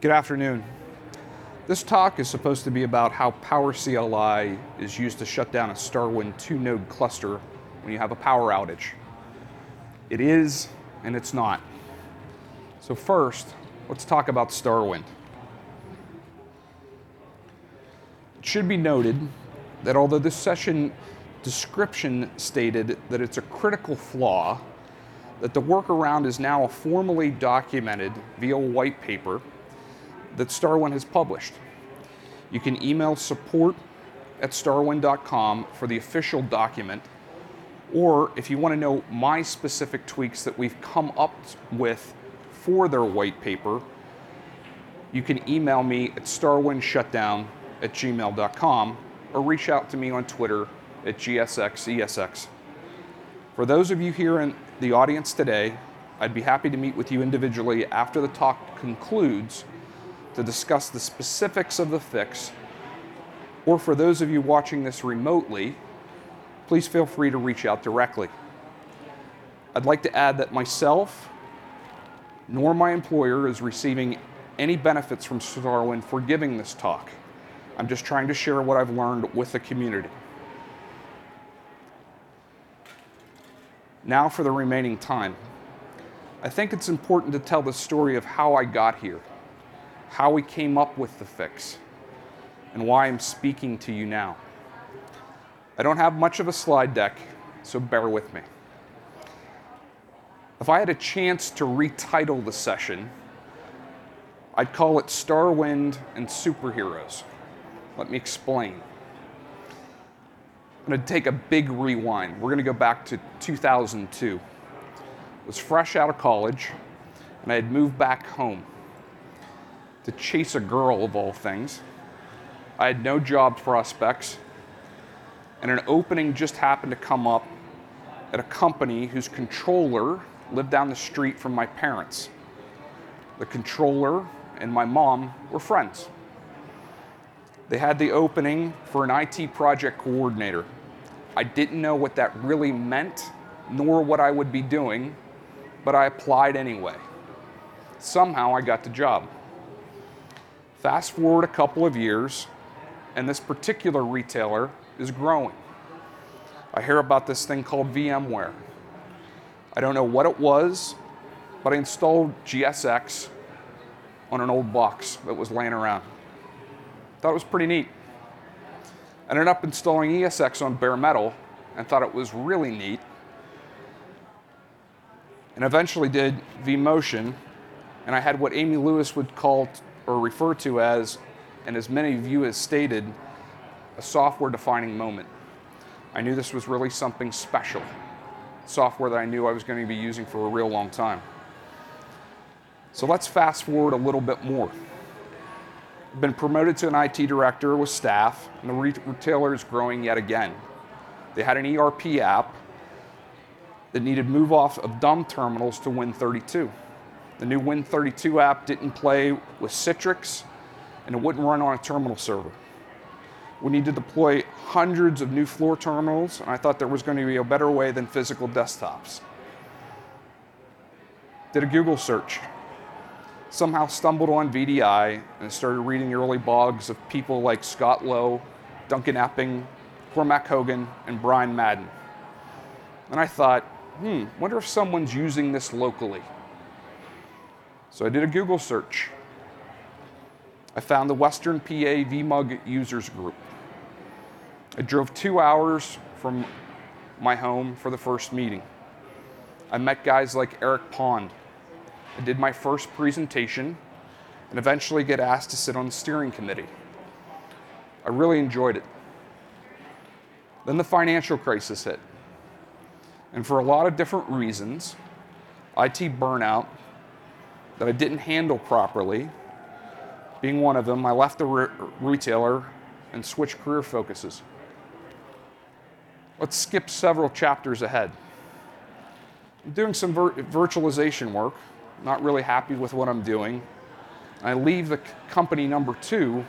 Good afternoon. This talk is supposed to be about how PowerCLI is used to shut down a StarWind 2 node cluster when you have a power outage. It is and it's not. So, first, let's talk about StarWind. It should be noted that although this session description stated that it's a critical flaw, that the workaround is now formally documented via a white paper that Starwind has published. You can email support at starwind.com for the official document, or if you want to know my specific tweaks that we've come up with for their white paper, you can email me at starwindshutdown at gmail.com or reach out to me on Twitter at GSXESX. For those of you here in the audience today, I'd be happy to meet with you individually after the talk concludes to discuss the specifics of the fix. Or for those of you watching this remotely, please feel free to reach out directly. I'd like to add that myself nor my employer is receiving any benefits from Starwind for giving this talk. I'm just trying to share what I've learned with the community. Now for the remaining time. I think it's important to tell the story of how I got here, how we came up with the fix, and why I'm speaking to you now. I don't have much of a slide deck, so bear with me. If I had a chance to retitle the session, I'd call it Starwind and Superheroes. Let me explain. I'm going to take a big rewind. We're going to go back to 2002. I was fresh out of college, and I had moved back home to chase a girl, of all things. I had no job prospects, and an opening just happened to come up at a company whose controller lived down the street from my parents. The controller and my mom were friends. They had the opening for an IT project coordinator. I didn't know what that really meant, nor what I would be doing, but I applied anyway. Somehow I got the job. Fast forward a couple of years, and this particular retailer is growing. I hear about this thing called VMware. I don't know what it was, but I installed GSX on an old box that was laying around. Thought it was pretty neat. Ended up installing ESX on bare metal and thought it was really neat. And eventually did vMotion, and I had what Amy Lewis would call or refer to as, and as many of you have stated, a software defining moment. I knew this was really something special, software that I knew I was going to be using for a real long time. So let's fast forward a little bit more I've been promoted to an IT director with staff, and the retailer is growing yet again. They had an ERP app that needed move off of dumb terminals to Win32. The new Win32 app didn't play with Citrix, and it wouldn't run on a terminal server. We need to deploy hundreds of new floor terminals, and I thought there was going to be a better way than physical desktops. Did a Google search, somehow stumbled on VDI and started reading early blogs of people like Scott Lowe, Duncan Epping, Cormac Hogan, and Brian Madden. And I thought, hmm, wonder if someone's using this locally. So I did a Google search. I found the Western PA VMUG users group. I drove two hours from my home for the first meeting. I met guys like Eric Pond, I did my first presentation and eventually get asked to sit on the steering committee. I really enjoyed it. Then the financial crisis hit. And for a lot of different reasons, IT burnout that I didn't handle properly, being one of them, I left the re- retailer and switched career focuses. Let's skip several chapters ahead. I'm doing some vir- virtualization work not really happy with what I'm doing. I leave the company number two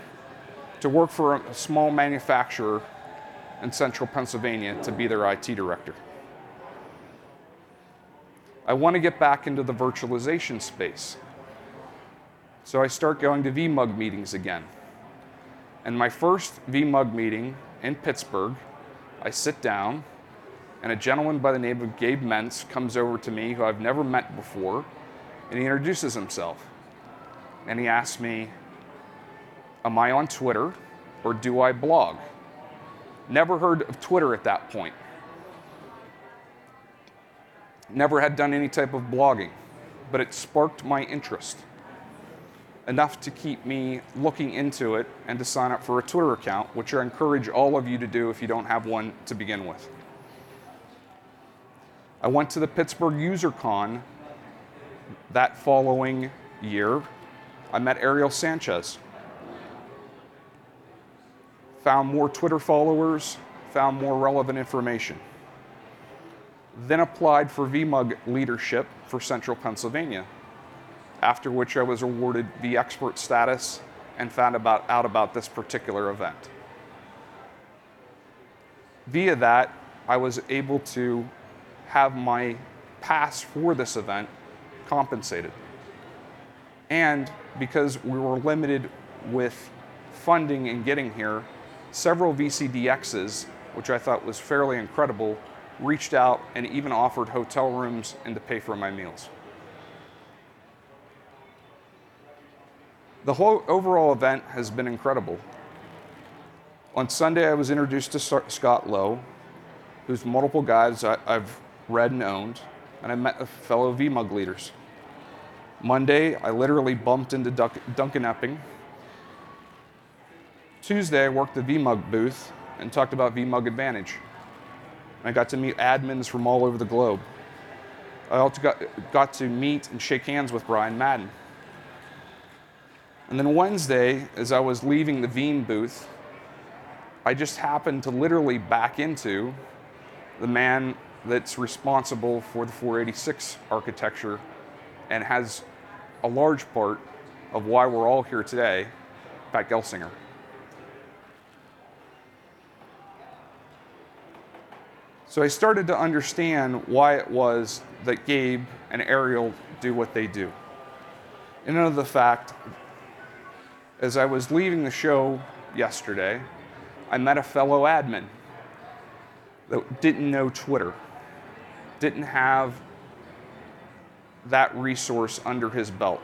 to work for a small manufacturer in central Pennsylvania to be their IT director. I want to get back into the virtualization space. So I start going to VMUG meetings again. And my first VMUG meeting in Pittsburgh, I sit down, and a gentleman by the name of Gabe Maentz comes over to me, who I've never met before, and he introduces himself. And he asks me, Am I on Twitter or do I blog? Never heard of Twitter at that point. Never had done any type of blogging, but it sparked my interest enough to keep me looking into it and to sign up for a Twitter account, which I encourage all of you to do if you don't have one to begin with. I went to the Pittsburgh UserCon that following year. I met Ariel Sanchez. Found more Twitter followers, found more relevant information. Then applied for VMUG leadership for Central Pennsylvania after which I was awarded the expert status and found about, out about this particular event. Via that, I was able to have my pass for this event compensated. And because we were limited with funding and getting here, several VCDXs, which I thought was fairly incredible, reached out and even offered hotel rooms and to pay for my meals. The whole overall event has been incredible. On Sunday, I was introduced to Scott Lowe, who's multiple guys I, have read and owned, and I met fellow VMUG leaders. Monday, I literally bumped into Duncan Epping. Tuesday, I worked the VMUG booth and talked about VMUG Advantage. I got to meet admins from all over the globe. I also got, got to meet and shake hands with Brian Madden. And then Wednesday, as I was leaving the Veeam booth, I just happened to literally back into the man that's responsible for the 486 architecture and has a large part of why we're all here today, Pat Gelsinger. So I started to understand why it was that Gabe and Ariel do what they do. And another the fact as I was leaving the show yesterday, I met a fellow admin that didn't know Twitter, didn't have that resource under his belt.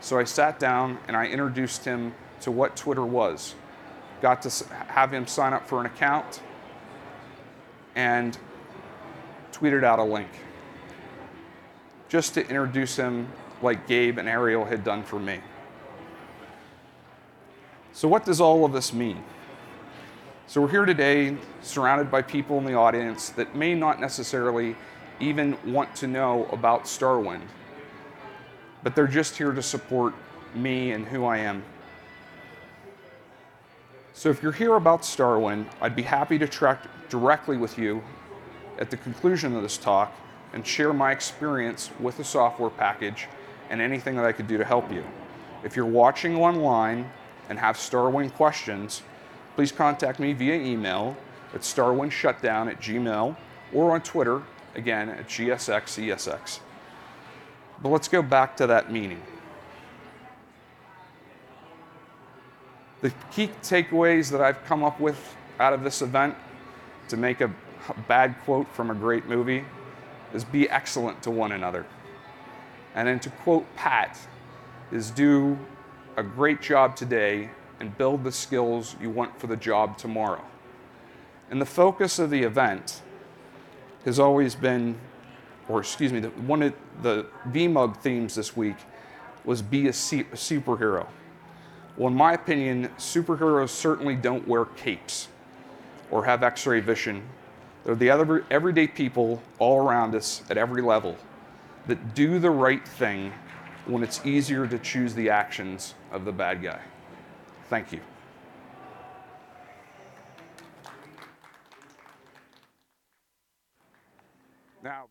So I sat down and I introduced him to what Twitter was. Got to have him sign up for an account and tweeted out a link just to introduce him like Gabe and Ariel had done for me. So, what does all of this mean? So, we're here today surrounded by people in the audience that may not necessarily even want to know about Starwind, but they're just here to support me and who I am. So, if you're here about Starwind, I'd be happy to track directly with you at the conclusion of this talk and share my experience with the software package and anything that I could do to help you. If you're watching online, and have Starwind questions, please contact me via email at starwindshutdown at gmail or on Twitter, again, at GSXESX. But let's go back to that meeting. The key takeaways that I've come up with out of this event to make a bad quote from a great movie is be excellent to one another. And then to quote Pat, is do a great job today and build the skills you want for the job tomorrow. And the focus of the event has always been, or excuse me, one of the VMUG themes this week was be a, superhero. Well, in my opinion, superheroes certainly don't wear capes or have x ray vision. They're the other everyday people all around us at every level that do the right thing when it's easier to choose the actions of the bad guy. Thank you. Now,